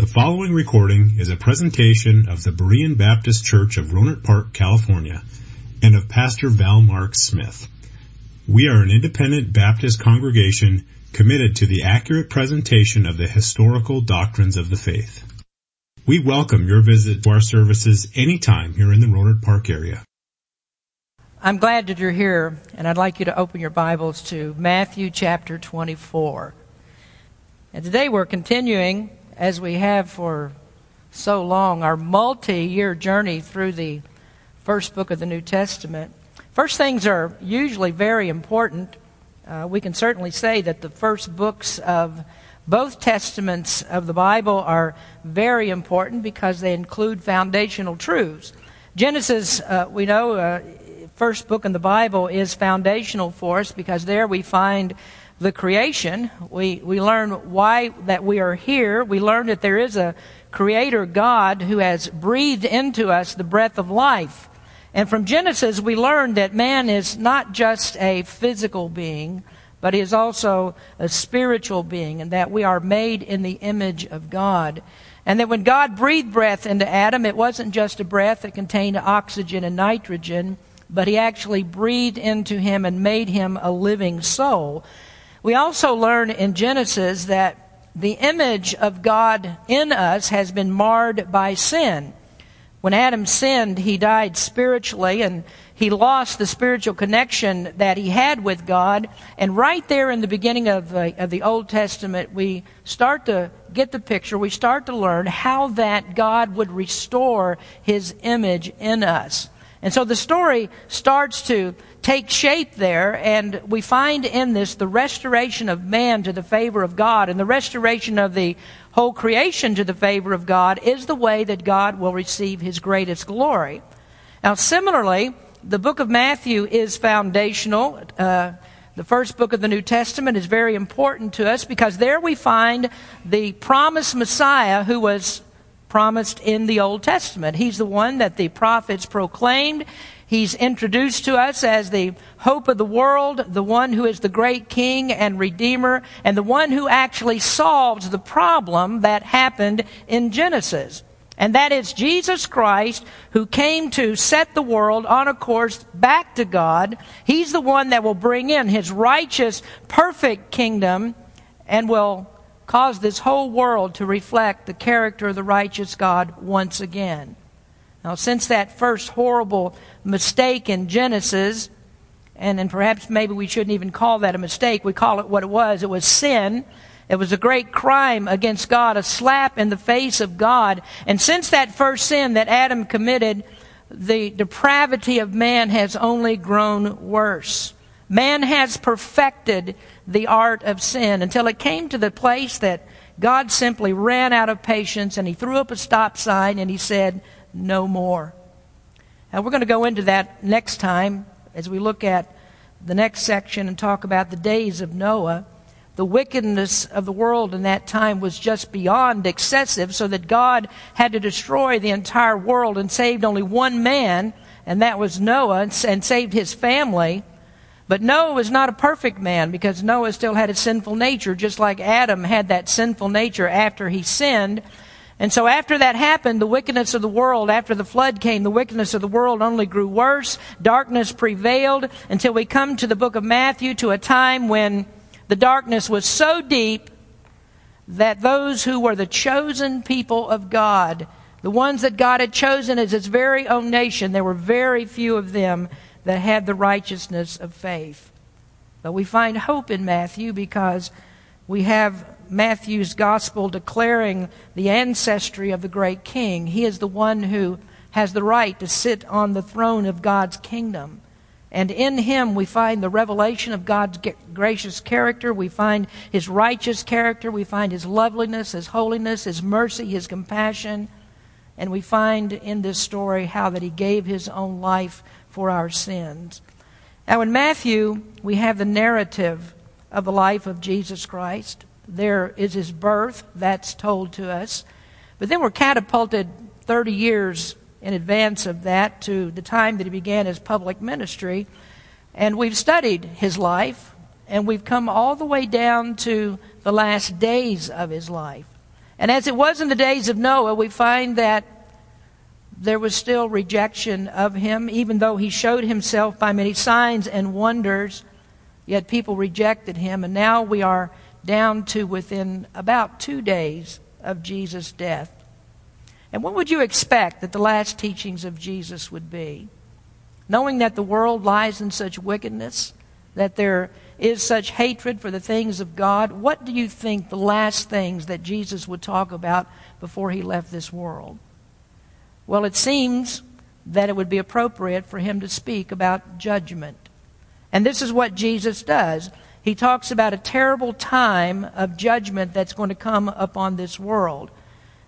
The following recording is a presentation of the Berean Baptist Church of Rohnert Park, California, and of Pastor Val Mark Smith. We are an independent Baptist congregation committed to the accurate presentation of the historical doctrines of the faith. We welcome your visit to our services anytime here in the Rohnert Park area. I'm glad that you're here, and I'd like you to open your Bibles to Matthew chapter 24. And today we're continuing as we have for so long, our multi year journey through the first book of the New Testament. First things are usually very important. Uh, we can certainly say that the first books of both testaments of the Bible are very important because they include foundational truths. Genesis, uh, we know, uh, first book in the Bible is foundational for us because there we find the creation. We, we learn why that we are here. We learn that there is a creator God who has breathed into us the breath of life. And from Genesis, we learn that man is not just a physical being, but he is also a spiritual being, and that we are made in the image of God. And that when God breathed breath into Adam, it wasn't just a breath that contained oxygen and nitrogen, but he actually breathed into him and made him a living soul. We also learn in Genesis that the image of God in us has been marred by sin. When Adam sinned, he died spiritually and he lost the spiritual connection that he had with God. And right there in the beginning of the, of the Old Testament, we start to get the picture. We start to learn how that God would restore his image in us. And so the story starts to take shape there, and we find in this the restoration of man to the favor of God, and the restoration of the whole creation to the favor of God is the way that God will receive his greatest glory. Now, similarly, the book of Matthew is foundational. Uh, the first book of the New Testament is very important to us because there we find the promised Messiah who was promised in the Old Testament. He's the one that the prophets proclaimed. He's introduced to us as the hope of the world, the one who is the great king and redeemer, and the one who actually solves the problem that happened in Genesis. And that is Jesus Christ who came to set the world on a course back to God. He's the one that will bring in his righteous, perfect kingdom and will cause this whole world to reflect the character of the righteous God once again. Now, since that first horrible mistake in Genesis, and, and perhaps maybe we shouldn't even call that a mistake, we call it what it was. It was sin. It was a great crime against God, a slap in the face of God. And since that first sin that Adam committed, the depravity of man has only grown worse. Man has perfected the art of sin until it came to the place that God simply ran out of patience and he threw up a stop sign and he said, no more. Now, we're going to go into that next time as we look at the next section and talk about the days of Noah. The wickedness of the world in that time was just beyond excessive, so that God had to destroy the entire world and saved only one man, and that was Noah, and saved his family. But Noah was not a perfect man because Noah still had a sinful nature, just like Adam had that sinful nature after he sinned. And so after that happened, the wickedness of the world, after the flood came, the wickedness of the world only grew worse. Darkness prevailed until we come to the book of Matthew to a time when the darkness was so deep that those who were the chosen people of God, the ones that God had chosen as his very own nation, there were very few of them that had the righteousness of faith. But we find hope in Matthew because we have Matthew's gospel declaring the ancestry of the great king. He is the one who has the right to sit on the throne of God's kingdom. And in him we find the revelation of God's gracious character. We find his righteous character. We find his loveliness, his holiness, his mercy, his compassion. And we find in this story how that he gave his own life for our sins. Now, in Matthew, we have the narrative of the life of Jesus Christ. There is his birth, that's told to us. But then we're catapulted 30 years in advance of that to the time that he began his public ministry. And we've studied his life, and we've come all the way down to the last days of his life. And as it was in the days of Noah, we find that there was still rejection of him, even though he showed himself by many signs and wonders, yet people rejected him. And now we are down to within about two days of Jesus' death. And what would you expect that the last teachings of Jesus would be? Knowing that the world lies in such wickedness, that there is such hatred for the things of God, what do you think the last things that Jesus would talk about before he left this world? Well, it seems that it would be appropriate for him to speak about judgment. And this is what Jesus does. He talks about a terrible time of judgment that's going to come upon this world.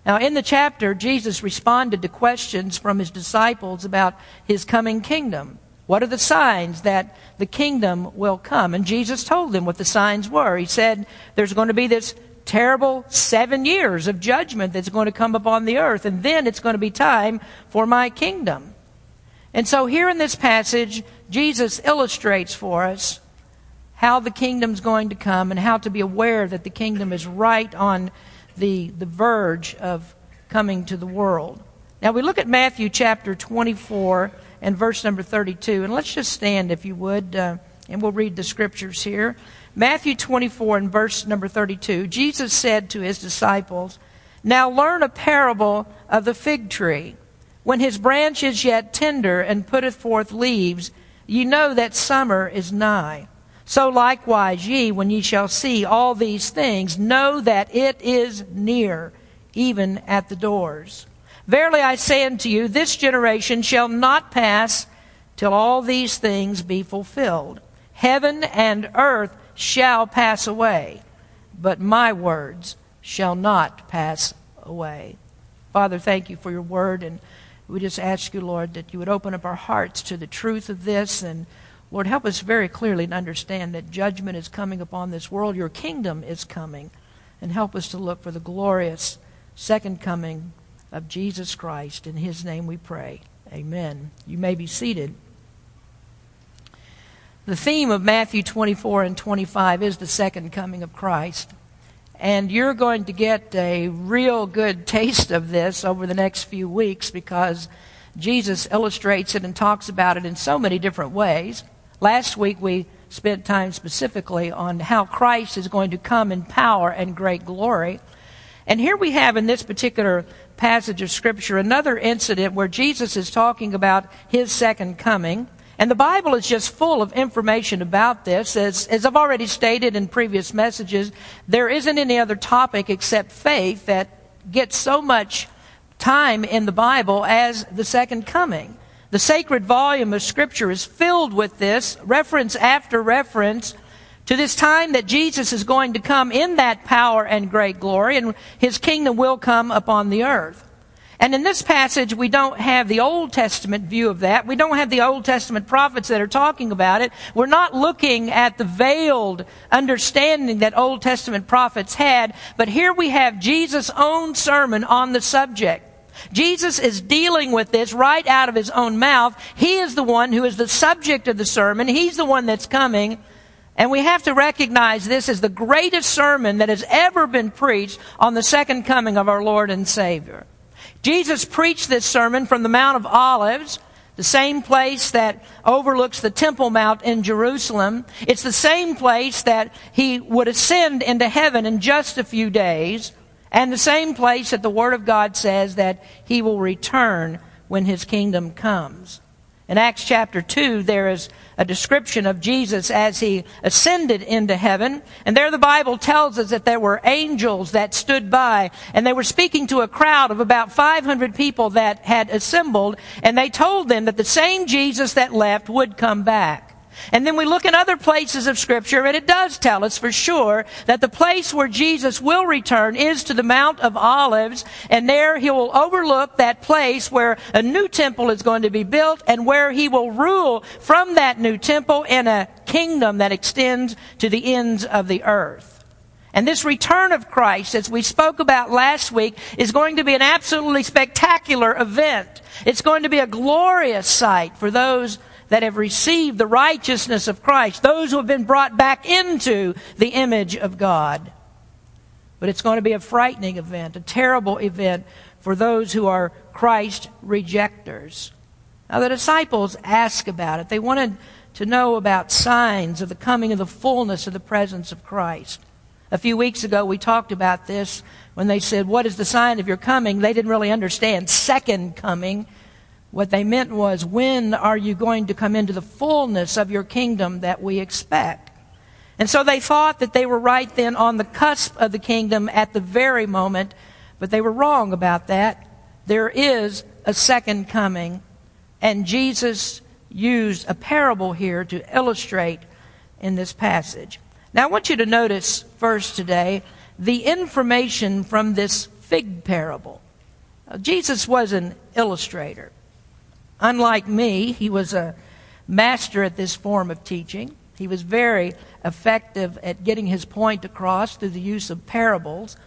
Now, in the chapter, Jesus responded to questions from his disciples about his coming kingdom. What are the signs that the kingdom will come? And Jesus told them what the signs were. He said, There's going to be this terrible seven years of judgment that's going to come upon the earth, and then it's going to be time for my kingdom. And so, here in this passage, Jesus illustrates for us how the kingdom's going to come and how to be aware that the kingdom is right on the, the verge of coming to the world. Now we look at Matthew chapter 24 and verse number 32, and let's just stand if you would, uh, and we'll read the scriptures here. Matthew 24 and verse number 32, Jesus said to his disciples, Now learn a parable of the fig tree. When his branch is yet tender and putteth forth leaves, ye know that summer is nigh. So likewise, ye, when ye shall see all these things, know that it is near, even at the doors. Verily I say unto you, this generation shall not pass till all these things be fulfilled. Heaven and earth shall pass away, but my words shall not pass away. Father, thank you for your word, and we just ask you, Lord, that you would open up our hearts to the truth of this and Lord, help us very clearly to understand that judgment is coming upon this world. Your kingdom is coming. And help us to look for the glorious second coming of Jesus Christ. In his name we pray. Amen. You may be seated. The theme of Matthew 24 and 25 is the second coming of Christ. And you're going to get a real good taste of this over the next few weeks because Jesus illustrates it and talks about it in so many different ways. Last week we spent time specifically on how Christ is going to come in power and great glory. And here we have in this particular passage of Scripture another incident where Jesus is talking about his second coming. And the Bible is just full of information about this. As, as I've already stated in previous messages, there isn't any other topic except faith that gets so much time in the Bible as the second coming. The sacred volume of Scripture is filled with this, reference after reference, to this time that Jesus is going to come in that power and great glory, and his kingdom will come upon the earth. And in this passage, we don't have the Old Testament view of that. We don't have the Old Testament prophets that are talking about it. We're not looking at the veiled understanding that Old Testament prophets had, but here we have Jesus' own sermon on the subject. Jesus is dealing with this right out of his own mouth. He is the one who is the subject of the sermon. He's the one that's coming. And we have to recognize this as the greatest sermon that has ever been preached on the second coming of our Lord and Savior. Jesus preached this sermon from the Mount of Olives, the same place that overlooks the Temple Mount in Jerusalem. It's the same place that he would ascend into heaven in just a few days. And the same place that the Word of God says that He will return when His kingdom comes. In Acts chapter 2, there is a description of Jesus as he ascended into heaven. And there the Bible tells us that there were angels that stood by and they were speaking to a crowd of about 500 people that had assembled and they told them that the same Jesus that left would come back. And then we look in other places of Scripture, and it does tell us for sure that the place where Jesus will return is to the Mount of Olives, and there he will overlook that place where a new temple is going to be built, and where he will rule from that new temple in a kingdom that extends to the ends of the earth. And this return of Christ, as we spoke about last week, is going to be an absolutely spectacular event. It's going to be a glorious sight for those that have received the righteousness of Christ, those who have been brought back into the image of God. but it's going to be a frightening event, a terrible event for those who are Christ rejectors. Now, the disciples ask about it. They wanted to know about signs of the coming of the fullness of the presence of Christ. A few weeks ago, we talked about this when they said, What is the sign of your coming? They didn't really understand second coming. What they meant was, When are you going to come into the fullness of your kingdom that we expect? And so they thought that they were right then on the cusp of the kingdom at the very moment, but they were wrong about that. There is a second coming, and Jesus used a parable here to illustrate in this passage. Now, I want you to notice first today the information from this fig parable. Jesus was an illustrator. Unlike me, he was a master at this form of teaching. He was very effective at getting his point across through the use of parables.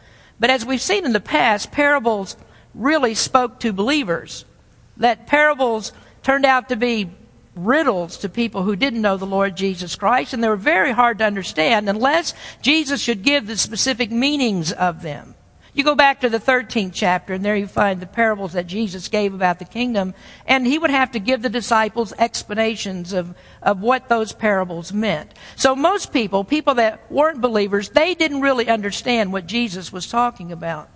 But as we've seen in the past, parables really spoke to believers. That parables turned out to be riddles to people who didn't know the Lord Jesus Christ, and they were very hard to understand unless Jesus should give the specific meanings of them. You go back to the 13th chapter, and there you find the parables that Jesus gave about the kingdom, and he would have to give the disciples explanations of, of what those parables meant. So most people, people that weren't believers, they didn't really understand what Jesus was talking about.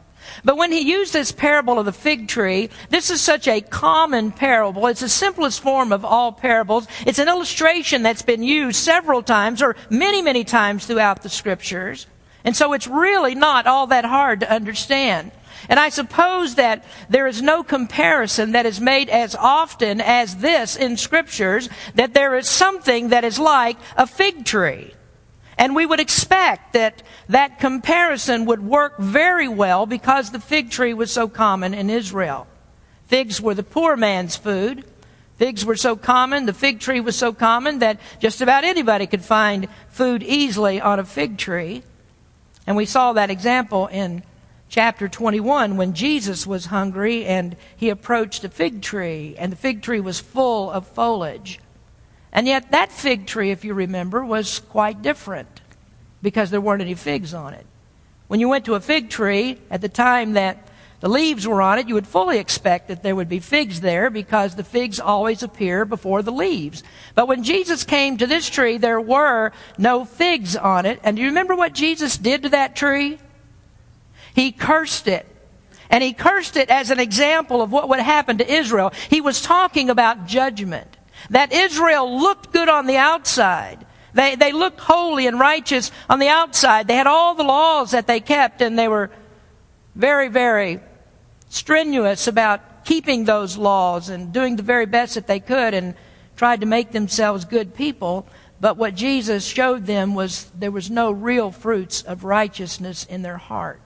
But when he used this parable of the fig tree, this is such a common parable. It's the simplest form of all parables. It's an illustration that's been used several times or many, many times throughout the scriptures. And so it's really not all that hard to understand. And I suppose that there is no comparison that is made as often as this in scriptures, that there is something that is like a fig tree. And we would expect that that comparison would work very well because the fig tree was so common in Israel. Figs were the poor man's food. Figs were so common, the fig tree was so common that just about anybody could find food easily on a fig tree. And we saw that example in chapter 21 when Jesus was hungry and he approached a fig tree, and the fig tree was full of foliage. And yet, that fig tree, if you remember, was quite different because there weren't any figs on it. When you went to a fig tree at the time that the leaves were on it, you would fully expect that there would be figs there because the figs always appear before the leaves. But when Jesus came to this tree, there were no figs on it. And do you remember what Jesus did to that tree? He cursed it. And he cursed it as an example of what would happen to Israel. He was talking about judgment that Israel looked good on the outside. They, they looked holy and righteous on the outside. They had all the laws that they kept, and they were very, very strenuous about keeping those laws and doing the very best that they could and tried to make themselves good people. But what Jesus showed them was there was no real fruits of righteousness in their heart.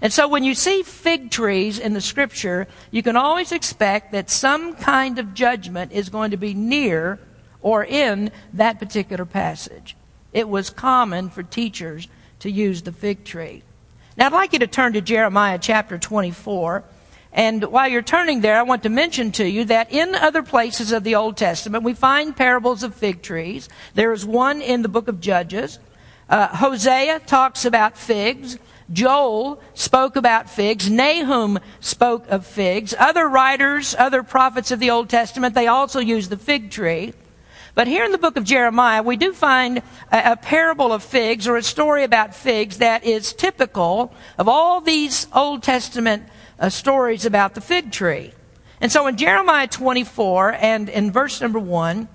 And so when you see fig trees in the scripture, you can always expect that some kind of judgment is going to be near or in that particular passage. It was common for teachers to use the fig tree. Now I'd like you to turn to Jeremiah chapter 24. And while you're turning there, I want to mention to you that in other places of the Old Testament, we find parables of fig trees. There is one in the book of Judges. Uh, Hosea talks about figs. Joel spoke about figs. Nahum spoke of figs. Other writers, other prophets of the Old Testament, they also use the fig tree. But here in the book of Jeremiah, we do find a, a, parable of figs or a story about figs that is typical of all these Old Testament uh, stories about the fig tree. And so in Jeremiah 24 and in verse number 1,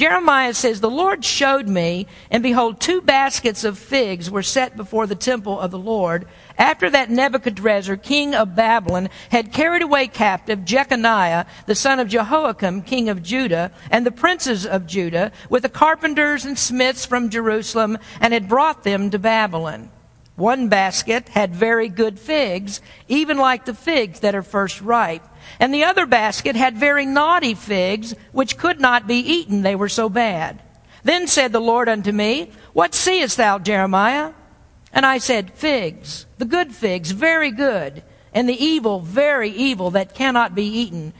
Jeremiah says, The Lord showed me, and behold, two baskets of figs were set before the temple of the Lord, after that Nebuchadrezzar, king of Babylon, had carried away captive Jeconiah, the son of Jehoiakim, king of Judah, and the princes of Judah, with the carpenters and smiths from Jerusalem, and had brought them to Babylon. One basket had very good figs, even like the figs that are first ripe. And the other basket had very naughty figs, which could not be eaten, they were so bad. Then said the Lord unto me, What seest thou, Jeremiah? And I said, Figs, the good figs, very good, and the evil, very evil, that cannot be eaten,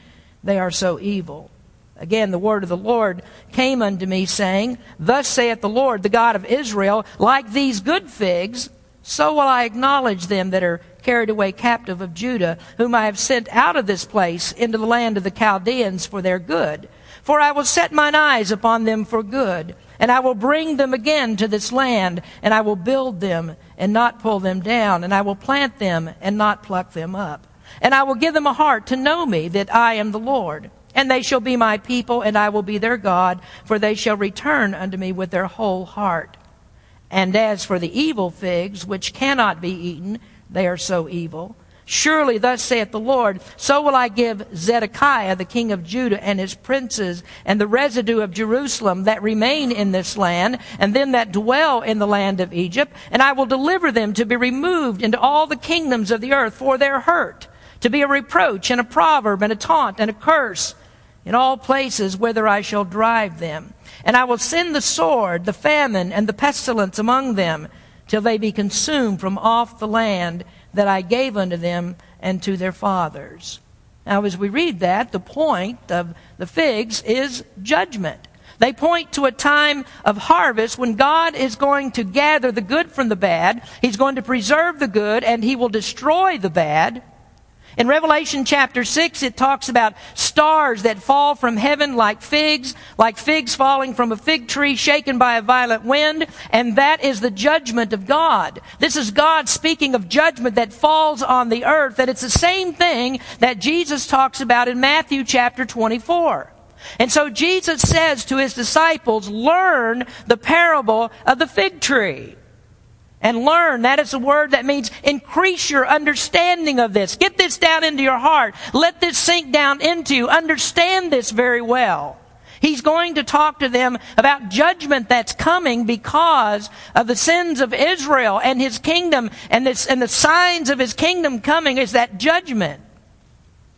they are so evil. Again, the word of the Lord came unto me, saying, Thus saith the Lord, the God of Israel, like these good figs, so will I acknowledge them that are carried away captive of Judah, whom I have sent out of this place into the land of the Chaldeans for their good. For I will set mine eyes upon them for good, and I will bring them again to this land, and I will build them and not pull them down, and I will plant them and not pluck them up. And I will give them a heart to know me, that I am the Lord. And they shall be my people, and I will be their God, for they shall return unto me with their whole heart. And as for the evil figs, which cannot be eaten, they are so evil. Surely, thus saith the Lord, so will I give Zedekiah, the king of Judah, and his princes, and the residue of Jerusalem that remain in this land, and them that dwell in the land of Egypt, and I will deliver them to be removed into all the kingdoms of the earth for their hurt, to be a reproach, and a proverb, and a taunt, and a curse, in all places whither I shall drive them. And I will send the sword, the famine, and the pestilence among them, till they be consumed from off the land that I gave unto them and to their fathers. Now, as we read that, the point of the figs is judgment. They point to a time of harvest when God is going to gather the good from the bad. He's going to preserve the good and He will destroy the bad. In Revelation chapter 6, it talks about stars that fall from heaven like figs, like figs falling from a fig tree shaken by a violent wind, and that is the judgment of God. This is God speaking of judgment that falls on the earth, and it's the same thing that Jesus talks about in Matthew chapter 24. And so Jesus says to his disciples, learn the parable of the fig tree and learn. That is a word that means increase your understanding of this. Get this down into your heart. Let this sink down into you. Understand this very well. He's going to talk to them about judgment that's coming because of the sins of Israel and his kingdom and, this, and the signs of his kingdom coming is that judgment.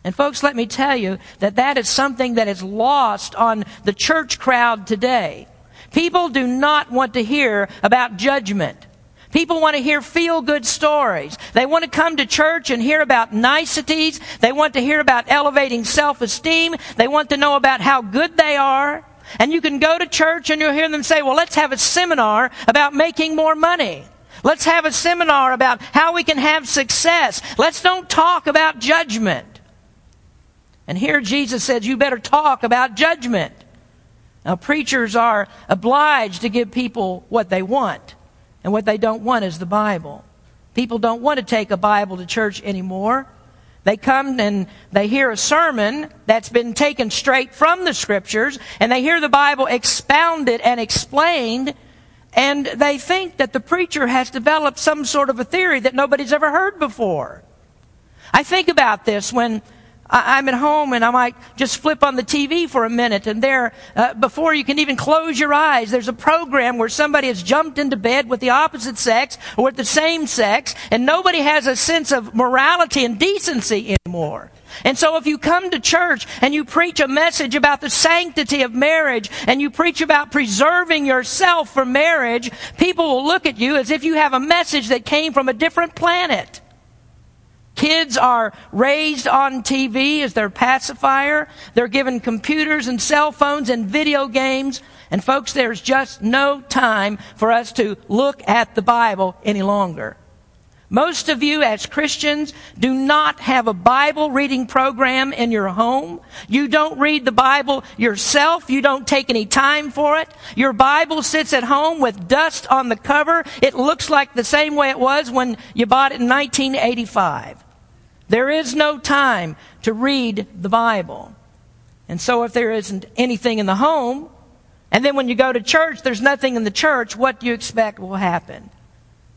And folks, let me tell you that that is something that is lost on the church crowd today. People do not want to hear about judgment. People want to hear feel good stories. They want to come to church and hear about niceties. They want to hear about elevating self esteem. They want to know about how good they are. And you can go to church and you'll hear them say, well, let's have a seminar about making more money. Let's have a seminar about how we can have success. Let's don't talk about judgment. And here Jesus says, you better talk about judgment. Now, preachers are obliged to give people what they want. And what they don't want is the Bible. People don't want to take a Bible to church anymore. They come and they hear a sermon that's been taken straight from the scriptures, and they hear the Bible expounded and explained, and they think that the preacher has developed some sort of a theory that nobody's ever heard before. I think about this when I, am at home and I might just flip on the TV for a minute and there, uh, before you can even close your eyes, there's a program where somebody has jumped into bed with the opposite sex or with the same sex and nobody has a sense of morality and decency anymore. And so if you come to church and you preach a message about the sanctity of marriage and you preach about preserving yourself for marriage, people will look at you as if you have a message that came from a different planet. Kids are raised on TV as their pacifier. They're given computers and cell phones and video games. And folks, there's just no time for us to look at the Bible any longer. Most of you as Christians do not have a Bible reading program in your home. You don't read the Bible yourself. You don't take any time for it. Your Bible sits at home with dust on the cover. It looks like the same way it was when you bought it in 1985. There is no time to read the Bible. And so if there isn't anything in the home, and then when you go to church, there's nothing in the church, what do you expect will happen?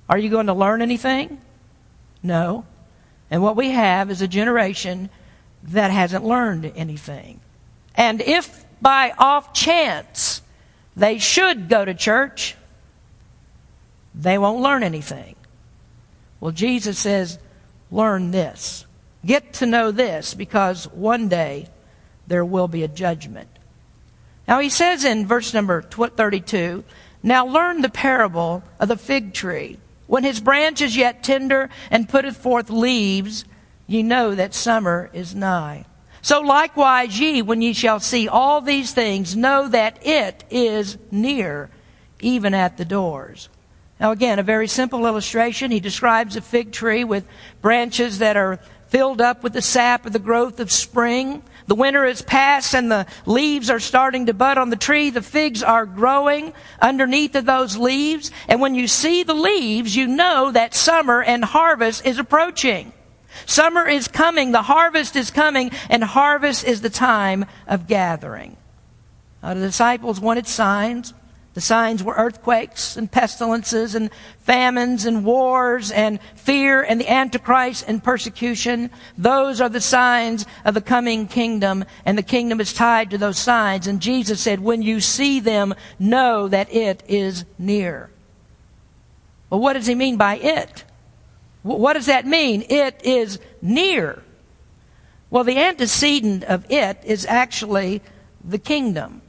Are you going to learn anything? No. And what we have is a generation that hasn't learned anything. And if by off chance they should go to church, they won't learn anything. Well, Jesus says, learn this. Get to know this because one day there will be a judgment. Now he says in verse number 32, Now learn the parable of the fig tree. When his branch is yet tender and putteth forth leaves, ye know that summer is nigh. So likewise ye, when ye shall see all these things, know that it is near, even at the doors. Now, again, a very simple illustration. He describes a fig tree with branches that are filled up with the sap of the growth of spring. The winter is past and the leaves are starting to bud on the tree. The figs are growing underneath of those leaves. And when you see the leaves, you know that summer and harvest is approaching. Summer is coming, the harvest is coming, and harvest is the time of gathering. Now, the disciples wanted signs. The signs were earthquakes and pestilences and famines and wars and fear and the Antichrist and persecution. Those are the signs of the coming kingdom, and the kingdom is tied to those signs. And Jesus said, When you see them, know that it is near. Well, what does he mean by it? What does that mean? It is near. Well, the antecedent of it is actually the kingdom.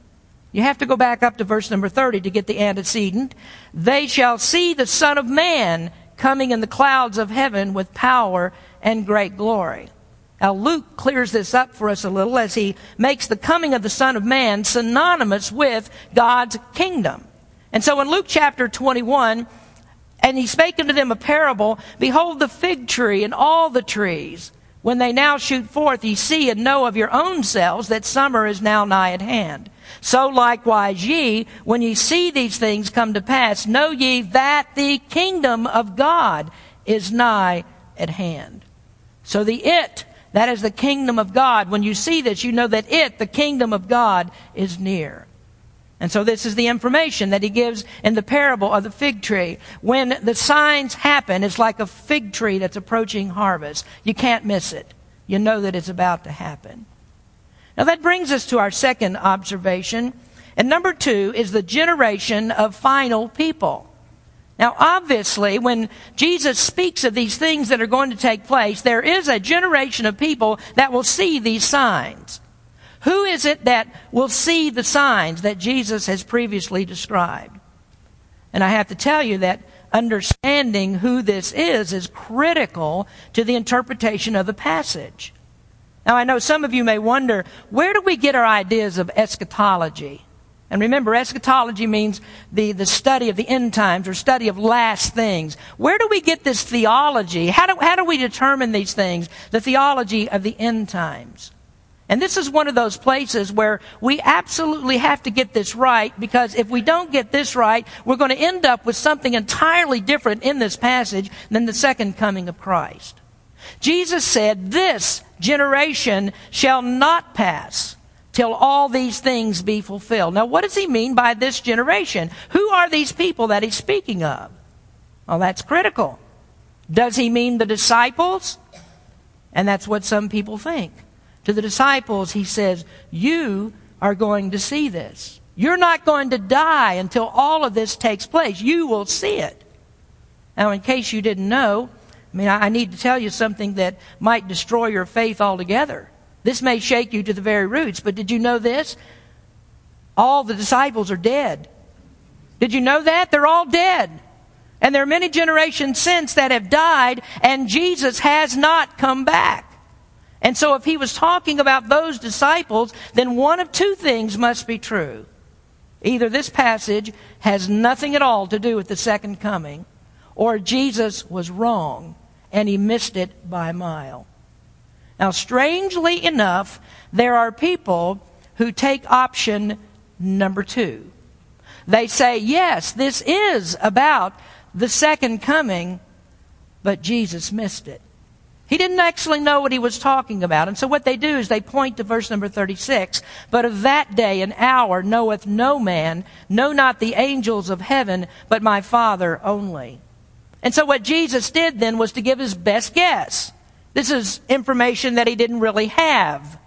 You have to go back up to verse number 30 to get the antecedent. They shall see the Son of Man coming in the clouds of heaven with power and great glory. Now, Luke clears this up for us a little as he makes the coming of the Son of Man synonymous with God's kingdom. And so in Luke chapter 21, and he spake unto them a parable, Behold the fig tree and all the trees. When they now shoot forth, ye see and know of your own selves that summer is now nigh at hand. So likewise ye, when ye see these things come to pass, know ye that the kingdom of God is nigh at hand. So the it, that is the kingdom of God. When you see this, you know that it, the kingdom of God, is near. And so this is the information that he gives in the parable of the fig tree. When the signs happen, it's like a fig tree that's approaching harvest. You can't miss it. You know that it's about to happen. Now that brings us to our second observation. And number two is the generation of final people. Now, obviously, when Jesus speaks of these things that are going to take place, there is a generation of people that will see these signs. Who is it that will see the signs that Jesus has previously described? And I have to tell you that understanding who this is is critical to the interpretation of the passage. Now, I know some of you may wonder, where do we get our ideas of eschatology? And remember, eschatology means the, the study of the end times or study of last things. Where do we get this theology? How do, how do we determine these things? The theology of the end times. And this is one of those places where we absolutely have to get this right because if we don't get this right, we're going to end up with something entirely different in this passage than the second coming of Christ. Jesus said, This generation shall not pass till all these things be fulfilled. Now, what does he mean by this generation? Who are these people that he's speaking of? Well, that's critical. Does he mean the disciples? And that's what some people think. To the disciples, he says, You are going to see this. You're not going to die until all of this takes place. You will see it. Now, in case you didn't know, I mean, I need to tell you something that might destroy your faith altogether. This may shake you to the very roots, but did you know this? All the disciples are dead. Did you know that? They're all dead. And there are many generations since that have died, and Jesus has not come back. And so if he was talking about those disciples, then one of two things must be true. Either this passage has nothing at all to do with the second coming, or Jesus was wrong and he missed it by a mile. Now, strangely enough, there are people who take option number two. They say, yes, this is about the second coming, but Jesus missed it. He didn't actually know what he was talking about. And so what they do is they point to verse number 36. But of that day and hour knoweth no man, no not the angels of heaven, but my Father only. And so what Jesus did then was to give his best guess. This is information that he didn't really have.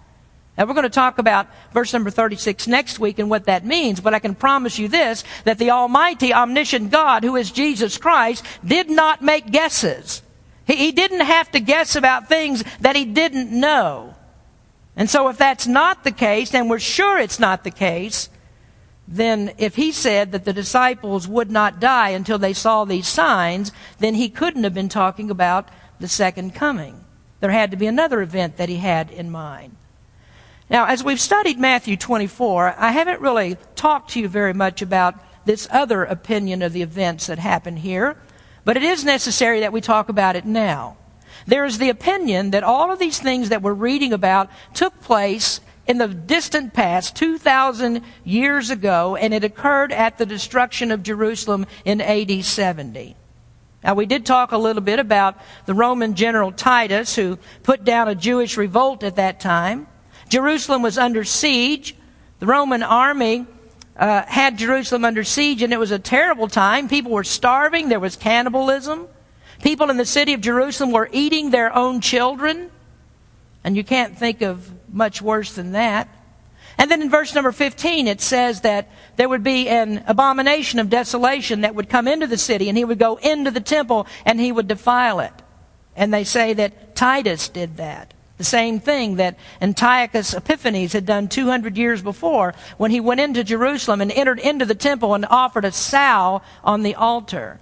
Now we're going to talk about verse number 36 next week and what that means, but I can promise you this, that the Almighty, omniscient God, who is Jesus Christ, did not make guesses. He, he didn't have to guess about things that he didn't know. And so if that's not the case, and we're sure it's not the case, then if he said that the disciples would not die until they saw these signs, then he couldn't have been talking about the second coming. There had to be another event that he had in mind. Now, as we've studied Matthew 24, I haven't really talked to you very much about this other opinion of the events that happened here, but it is necessary that we talk about it now. There is the opinion that all of these things that we're reading about took place in the distant past, 2,000 years ago, and it occurred at the destruction of Jerusalem in AD 70. Now, we did talk a little bit about the Roman general Titus, who put down a Jewish revolt at that time. Jerusalem was under siege. The Roman army uh, had Jerusalem under siege, and it was a terrible time. People were starving, there was cannibalism. People in the city of Jerusalem were eating their own children. And you can't think of much worse than that. And then in verse number 15, it says that there would be an abomination of desolation that would come into the city, and he would go into the temple and he would defile it. And they say that Titus did that. The same thing that Antiochus Epiphanes had done 200 years before when he went into Jerusalem and entered into the temple and offered a sow on the altar.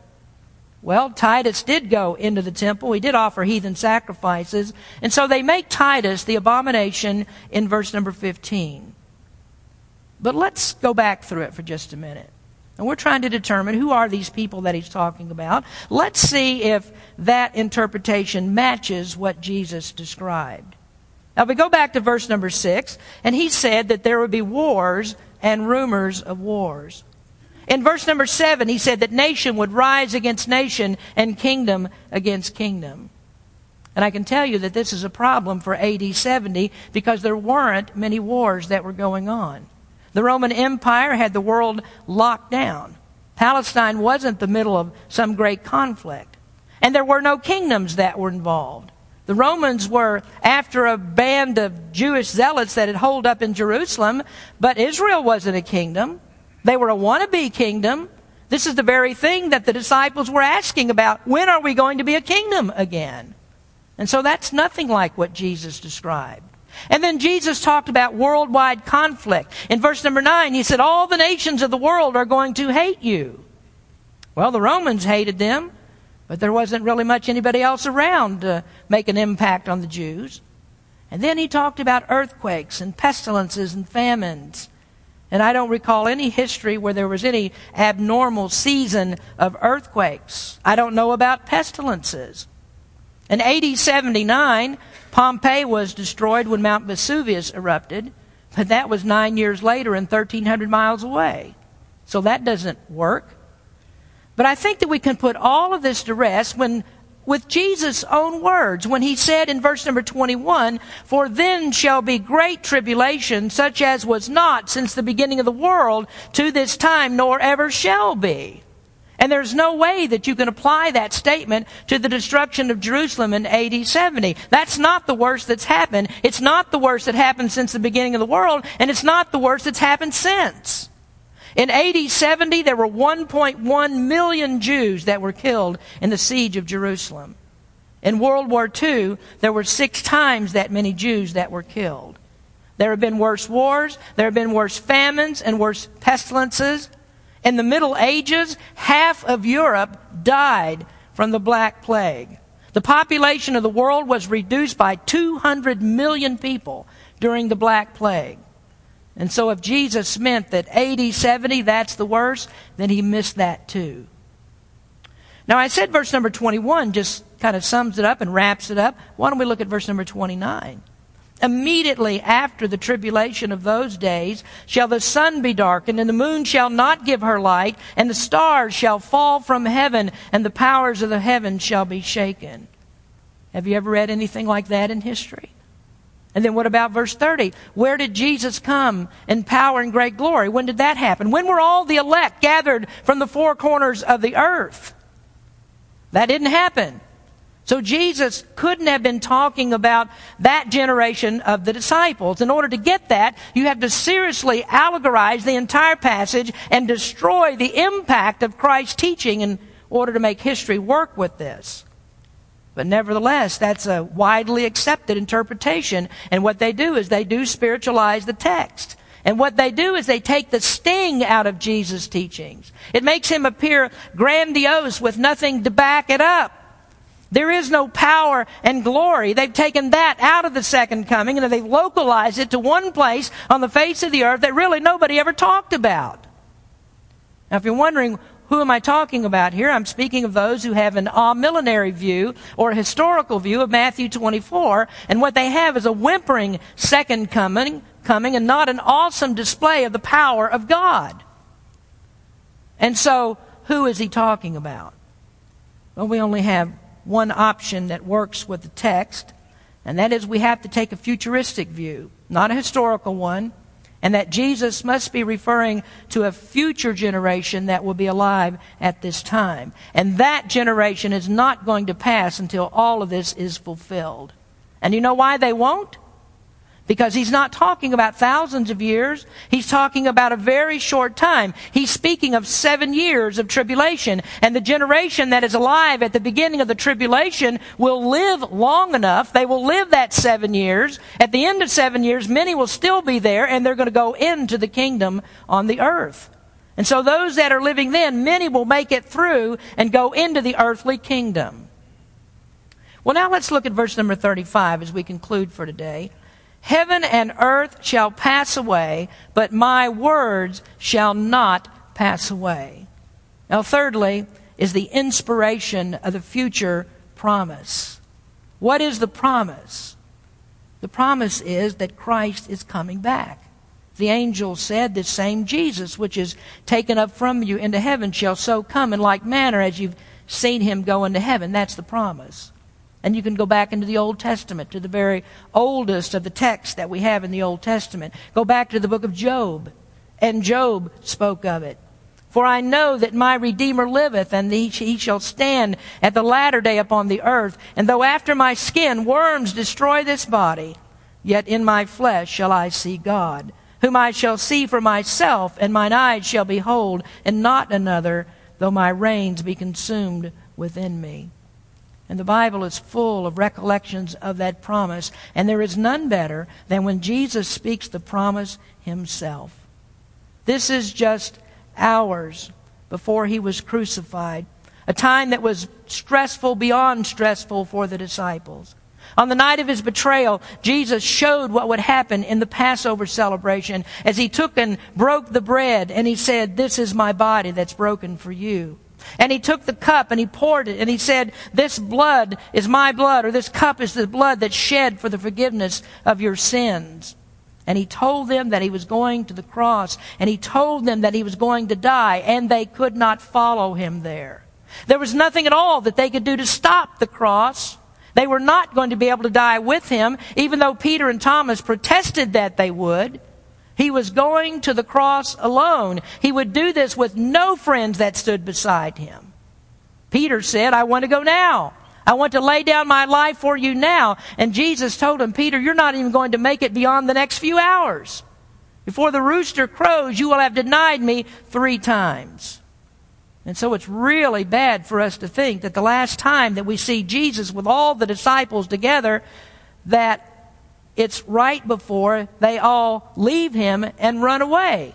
Well, Titus did go into the temple. He did offer heathen sacrifices. And so they make Titus the abomination in verse number 15. But let's go back through it for just a minute. And we're trying to determine who are these people that he's talking about. Let's see if that interpretation matches what Jesus described. Now, we go back to verse number 6, and he said that there would be wars and rumors of wars. In verse number seven, he said that nation would rise against nation and kingdom against kingdom. And I can tell you that this is a problem for AD 70 because there weren't many wars that were going on. The Roman Empire had the world locked down. Palestine wasn't the middle of some great conflict. And there were no kingdoms that were involved. The Romans were after a band of Jewish zealots that had holed up in Jerusalem, but Israel wasn't a kingdom. They were a wannabe kingdom. This is the very thing that the disciples were asking about. When are we going to be a kingdom again? And so that's nothing like what Jesus described. And then Jesus talked about worldwide conflict. In verse number 9, he said, All the nations of the world are going to hate you. Well, the Romans hated them, but there wasn't really much anybody else around to make an impact on the Jews. And then he talked about earthquakes and pestilences and famines. And I don't recall any history where there was any abnormal season of earthquakes. I don't know about pestilences. In AD 79, Pompeii was destroyed when Mount Vesuvius erupted, but that was nine years later and 1,300 miles away. So that doesn't work. But I think that we can put all of this to rest when with Jesus' own words when he said in verse number 21, For then shall be great tribulation, such as was not since the beginning of the world to this time, nor ever shall be. And there's no way that you can apply that statement to the destruction of Jerusalem in AD 70. That's not the worst that's happened. It's not the worst that happened since the beginning of the world, and it's not the worst that's happened since. In AD 70, there were 1.1 million Jews that were killed in the siege of Jerusalem. In World War II, there were six times that many Jews that were killed. There have been worse wars, there have been worse famines and worse pestilences. In the Middle Ages, half of Europe died from the Black Plague. The population of the world was reduced by 200 million people during the Black Plague. And so if Jesus meant that 80, 70, that's the worst, then he missed that too. Now I said verse number 21 just kind of sums it up and wraps it up. Why don't we look at verse number 29? Immediately after the tribulation of those days shall the sun be darkened, and the moon shall not give her light, and the stars shall fall from heaven, and the powers of the heavens shall be shaken. Have you ever read anything like that in history? And then what about verse 30? Where did Jesus come in power and great glory? When did that happen? When were all the elect gathered from the four corners of the earth? That didn't happen. So Jesus couldn't have been talking about that generation of the disciples. In order to get that, you have to seriously allegorize the entire passage and destroy the impact of Christ's teaching in order to make history work with this. But nevertheless, that's a widely accepted interpretation. And what they do is they do spiritualize the text. And what they do is they take the sting out of Jesus' teachings. It makes him appear grandiose with nothing to back it up. There is no power and glory. They've taken that out of the second coming and they've localized it to one place on the face of the earth that really nobody ever talked about. Now, if you're wondering, who am I talking about here? I'm speaking of those who have an uh, amillennial view or a historical view of Matthew 24, and what they have is a whimpering second coming, coming and not an awesome display of the power of God. And so, who is he talking about? Well, we only have one option that works with the text, and that is we have to take a futuristic view, not a historical one, and that Jesus must be referring to a future generation that will be alive at this time. And that generation is not going to pass until all of this is fulfilled. And you know why they won't? Because he's not talking about thousands of years. He's talking about a very short time. He's speaking of seven years of tribulation. And the generation that is alive at the beginning of the tribulation will live long enough. They will live that seven years. At the end of seven years, many will still be there and they're going to go into the kingdom on the earth. And so those that are living then, many will make it through and go into the earthly kingdom. Well, now let's look at verse number 35 as we conclude for today. Heaven and earth shall pass away, but my words shall not pass away. Now, thirdly, is the inspiration of the future promise. What is the promise? The promise is that Christ is coming back. The angel said, The same Jesus, which is taken up from you into heaven, shall so come in like manner as you've seen him go into heaven. That's the promise. And you can go back into the Old Testament, to the very oldest of the texts that we have in the Old Testament. Go back to the book of Job. And Job spoke of it. For I know that my Redeemer liveth, and he shall stand at the latter day upon the earth. And though after my skin worms destroy this body, yet in my flesh shall I see God, whom I shall see for myself, and mine eyes shall behold, and not another, though my reins be consumed within me. And the Bible is full of recollections of that promise. And there is none better than when Jesus speaks the promise himself. This is just hours before he was crucified, a time that was stressful beyond stressful for the disciples. On the night of his betrayal, Jesus showed what would happen in the Passover celebration as he took and broke the bread and he said, This is my body that's broken for you. And he took the cup and he poured it and he said, This blood is my blood, or this cup is the blood that's shed for the forgiveness of your sins. And he told them that he was going to the cross and he told them that he was going to die and they could not follow him there. There was nothing at all that they could do to stop the cross. They were not going to be able to die with him, even though Peter and Thomas protested that they would. He was going to the cross alone. He would do this with no friends that stood beside him. Peter said, I want to go now. I want to lay down my life for you now. And Jesus told him, Peter, you're not even going to make it beyond the next few hours. Before the rooster crows, you will have denied me three times. And so it's really bad for us to think that the last time that we see Jesus with all the disciples together, that it's right before they all leave him and run away.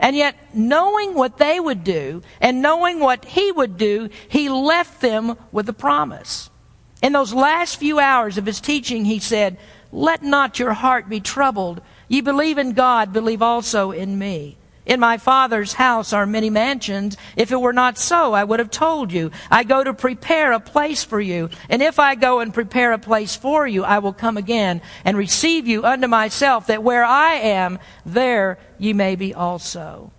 And yet, knowing what they would do and knowing what he would do, he left them with a promise. In those last few hours of his teaching, he said, Let not your heart be troubled. Ye believe in God, believe also in me. In my Father's house are many mansions. If it were not so, I would have told you. I go to prepare a place for you. And if I go and prepare a place for you, I will come again and receive you unto myself, that where I am, there ye may be also.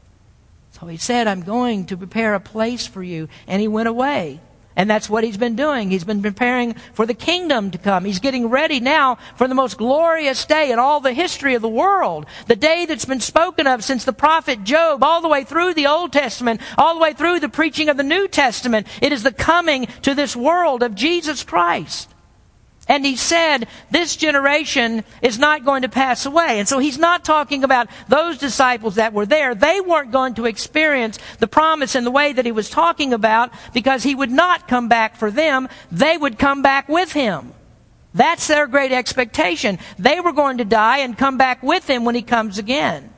So he said, I'm going to prepare a place for you. And he went away. And that's what he's been doing. He's been preparing for the kingdom to come. He's getting ready now for the most glorious day in all the history of the world. The day that's been spoken of since the prophet Job, all the way through the Old Testament, all the way through the preaching of the New Testament. It is the coming to this world of Jesus Christ. And he said, this generation is not going to pass away. And so he's not talking about those disciples that were there. They weren't going to experience the promise in the way that he was talking about because he would not come back for them. They would come back with him. That's their great expectation. They were going to die and come back with him when he comes again.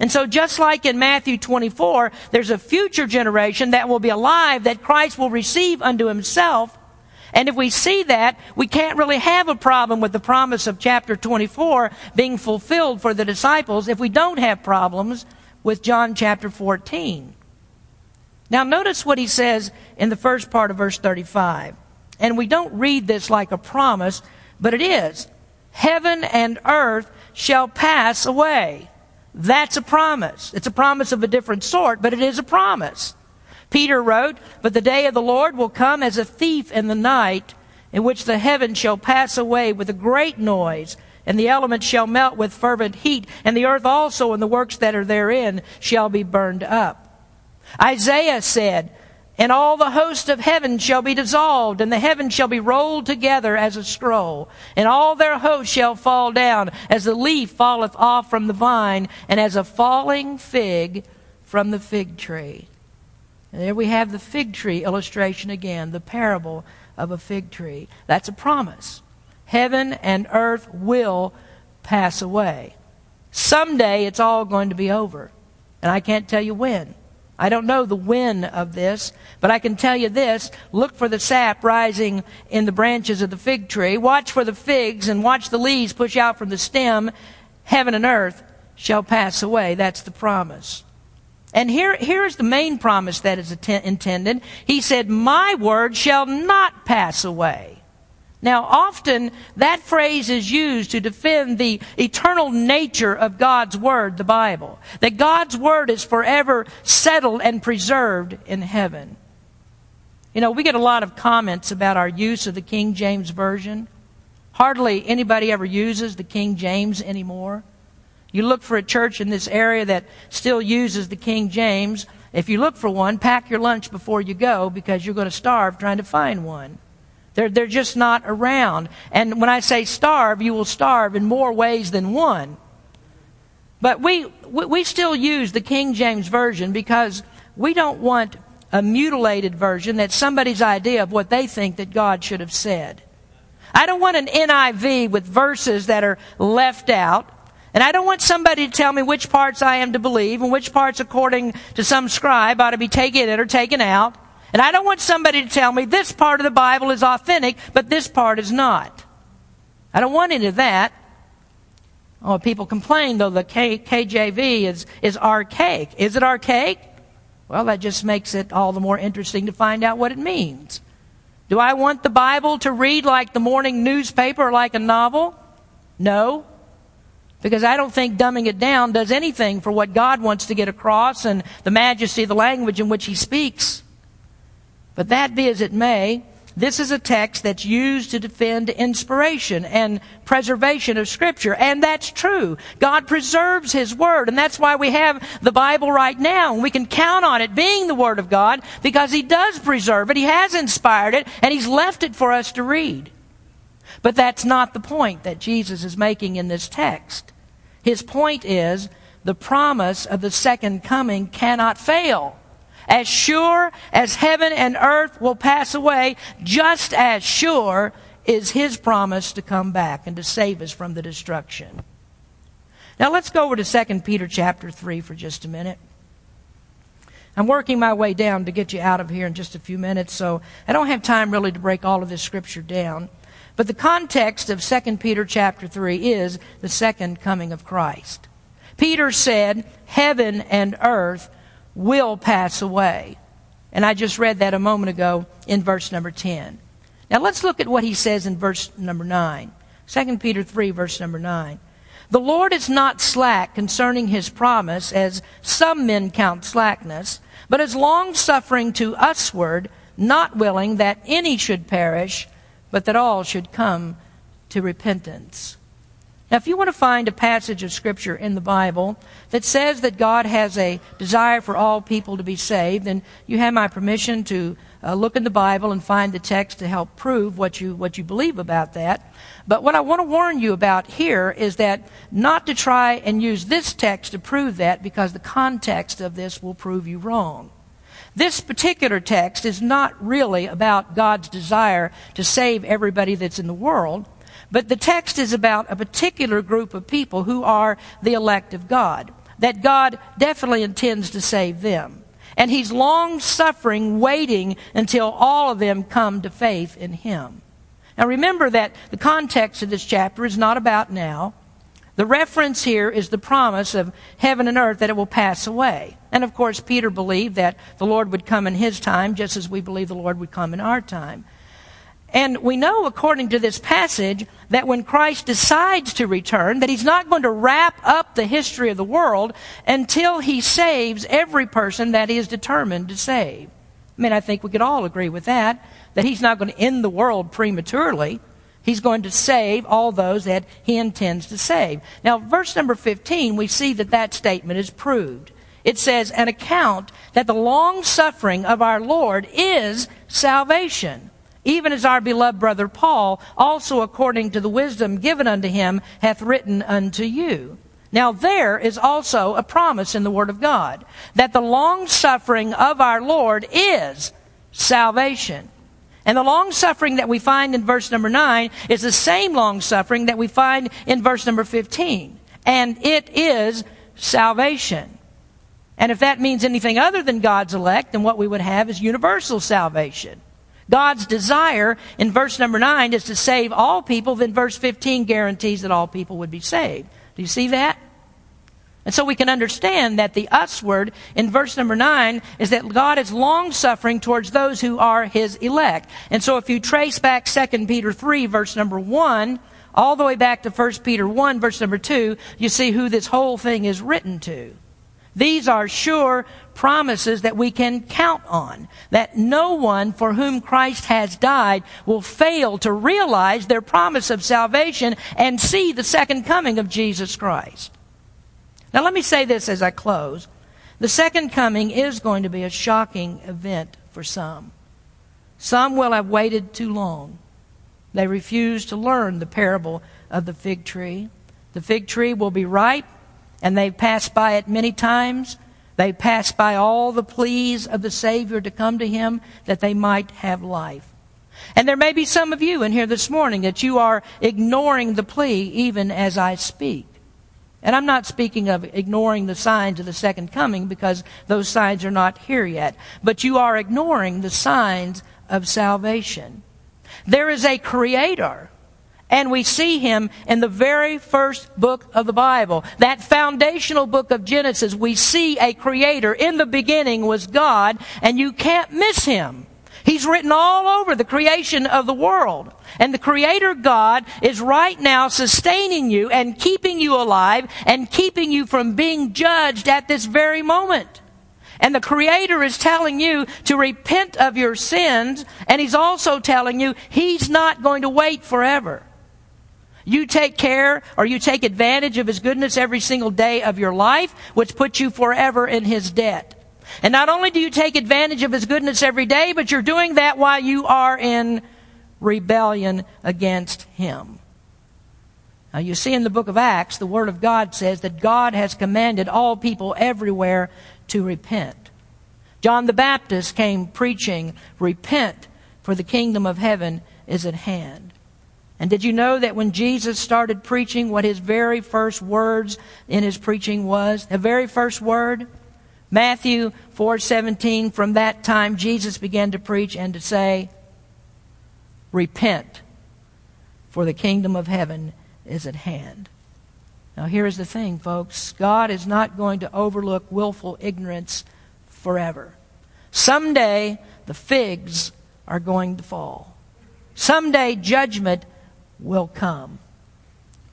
And so just like in Matthew 24, there's a future generation that will be alive that Christ will receive unto himself. And if we see that, we can't really have a problem with the promise of chapter 24 being fulfilled for the disciples if we don't have problems with John chapter 14. Now, notice what he says in the first part of verse 35. And we don't read this like a promise, but it is. Heaven and earth shall pass away. That's a promise. It's a promise of a different sort, but it is a promise. Peter wrote, But the day of the Lord will come as a thief in the night, in which the heavens shall pass away with a great noise, and the elements shall melt with fervent heat, and the earth also and the works that are therein shall be burned up. Isaiah said, And all the host of heaven shall be dissolved, and the heavens shall be rolled together as a scroll, and all their hosts shall fall down, as the leaf falleth off from the vine, and as a falling fig from the fig tree. And there we have the fig tree illustration again, the parable of a fig tree. That's a promise. Heaven and earth will pass away. Someday it's all going to be over. And I can't tell you when. I don't know the when of this, but I can tell you this. Look for the sap rising in the branches of the fig tree. Watch for the figs and watch the leaves push out from the stem. Heaven and earth shall pass away. That's the promise. And here, here is the main promise that is intended. He said, My word shall not pass away. Now, often that phrase is used to defend the eternal nature of God's Word, the Bible. That God's Word is forever settled and preserved in heaven. You know, we get a lot of comments about our use of the King James Version. Hardly anybody ever uses the King James anymore. You look for a church in this area that still uses the King James. If you look for one, pack your lunch before you go because you're going to starve trying to find one. They're, they're just not around. And when I say starve, you will starve in more ways than one. But we, we we still use the King James Version because we don't want a mutilated version that's somebody's idea of what they think that God should have said. I don't want an NIV with verses that are left out. And I don't want somebody to tell me which parts I am to believe and which parts, according to some scribe, ought to be taken in or taken out. And I don't want somebody to tell me this part of the Bible is authentic, but this part is not. I don't want any of that. Oh, people complain, though, the K- KJV is, is archaic. Is it archaic? Well, that just makes it all the more interesting to find out what it means. Do I want the Bible to read like the morning newspaper or like a novel? No. Because I don't think dumbing it down does anything for what God wants to get across and the majesty of the language in which He speaks. But that be as it may, this is a text that's used to defend inspiration and preservation of Scripture. And that's true. God preserves His Word. And that's why we have the Bible right now. And we can count on it being the Word of God because He does preserve it. He has inspired it and He's left it for us to read. But that's not the point that Jesus is making in this text. His point is the promise of the second coming cannot fail. As sure as heaven and earth will pass away, just as sure is his promise to come back and to save us from the destruction. Now let's go over to 2 Peter chapter 3 for just a minute. I'm working my way down to get you out of here in just a few minutes, so I don't have time really to break all of this scripture down. But the context of 2 Peter chapter 3 is the second coming of Christ. Peter said, Heaven and earth will pass away. And I just read that a moment ago in verse number 10. Now let's look at what he says in verse number 9. 2 Peter 3, verse number 9. The Lord is not slack concerning his promise, as some men count slackness, but is long suffering to usward, not willing that any should perish, but that all should come to repentance. Now, if you want to find a passage of Scripture in the Bible that says that God has a desire for all people to be saved, then you have my permission to uh, look in the Bible and find the text to help prove what you, what you believe about that. But what I want to warn you about here is that not to try and use this text to prove that because the context of this will prove you wrong. This particular text is not really about God's desire to save everybody that's in the world. But the text is about a particular group of people who are the elect of God, that God definitely intends to save them. And He's long suffering, waiting until all of them come to faith in Him. Now remember that the context of this chapter is not about now. The reference here is the promise of heaven and earth that it will pass away. And of course, Peter believed that the Lord would come in his time, just as we believe the Lord would come in our time. And we know, according to this passage, that when Christ decides to return, that he's not going to wrap up the history of the world until he saves every person that he is determined to save. I mean, I think we could all agree with that, that he's not going to end the world prematurely. He's going to save all those that he intends to save. Now, verse number 15, we see that that statement is proved. It says, an account that the long suffering of our Lord is salvation, even as our beloved brother Paul, also according to the wisdom given unto him, hath written unto you. Now, there is also a promise in the Word of God that the long suffering of our Lord is salvation. And the long suffering that we find in verse number 9 is the same long suffering that we find in verse number 15. And it is salvation. And if that means anything other than God's elect, then what we would have is universal salvation. God's desire in verse number 9 is to save all people, then verse 15 guarantees that all people would be saved. Do you see that? And so we can understand that the usward in verse number 9 is that God is long suffering towards those who are his elect. And so if you trace back 2 Peter 3 verse number 1 all the way back to 1 Peter 1 verse number 2, you see who this whole thing is written to. These are sure promises that we can count on. That no one for whom Christ has died will fail to realize their promise of salvation and see the second coming of Jesus Christ. Now, let me say this as I close. The second coming is going to be a shocking event for some. Some will have waited too long. They refuse to learn the parable of the fig tree. The fig tree will be ripe, and they've passed by it many times. They passed by all the pleas of the Savior to come to Him that they might have life. And there may be some of you in here this morning that you are ignoring the plea even as I speak. And I'm not speaking of ignoring the signs of the second coming because those signs are not here yet. But you are ignoring the signs of salvation. There is a creator. And we see him in the very first book of the Bible. That foundational book of Genesis, we see a creator. In the beginning was God, and you can't miss him. He's written all over the creation of the world. And the Creator God is right now sustaining you and keeping you alive and keeping you from being judged at this very moment. And the Creator is telling you to repent of your sins, and He's also telling you He's not going to wait forever. You take care or you take advantage of His goodness every single day of your life, which puts you forever in His debt. And not only do you take advantage of His goodness every day, but you're doing that while you are in rebellion against Him. Now, you see in the book of Acts, the Word of God says that God has commanded all people everywhere to repent. John the Baptist came preaching, Repent, for the kingdom of heaven is at hand. And did you know that when Jesus started preaching, what his very first words in his preaching was? The very first word? Matthew 4:17 from that time Jesus began to preach and to say repent for the kingdom of heaven is at hand. Now here's the thing folks, God is not going to overlook willful ignorance forever. Someday the figs are going to fall. Someday judgment will come.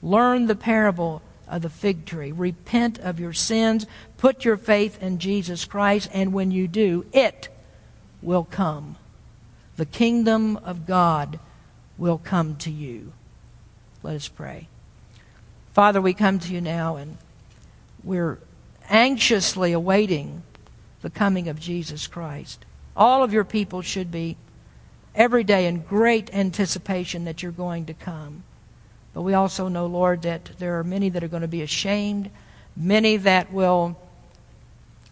Learn the parable of the fig tree. Repent of your sins. Put your faith in Jesus Christ. And when you do, it will come. The kingdom of God will come to you. Let us pray. Father, we come to you now and we're anxiously awaiting the coming of Jesus Christ. All of your people should be every day in great anticipation that you're going to come. But we also know, Lord, that there are many that are going to be ashamed, many that will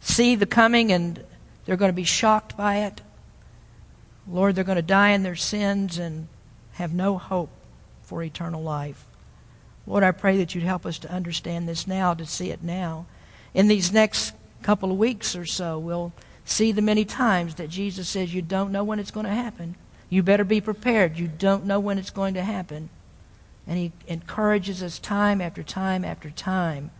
see the coming and they're going to be shocked by it. Lord, they're going to die in their sins and have no hope for eternal life. Lord, I pray that you'd help us to understand this now, to see it now. In these next couple of weeks or so, we'll see the many times that Jesus says, You don't know when it's going to happen. You better be prepared. You don't know when it's going to happen. And He encourages us time after time after time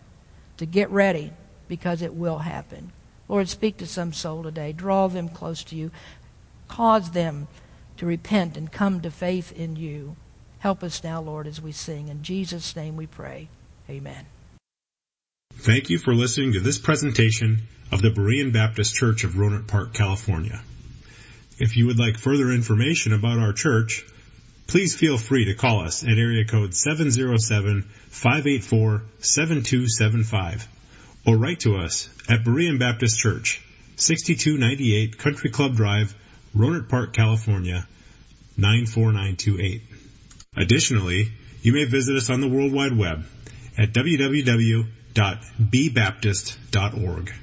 to get ready because it will happen. Lord, speak to some soul today. Draw them close to you. Cause them to repent and come to faith in you. Help us now, Lord, as we sing. In Jesus' name we pray. Amen. Thank you for listening to this presentation of the Berean Baptist Church of Rohnert Park, California. If you would like further information about our church, please feel free to call us at area code 707-584-7275 or write to us at Berean Baptist Church, 6298 Country Club Drive, Rohnert Park, California, 94928. Additionally, you may visit us on the World Wide Web at www.bbaptist.org.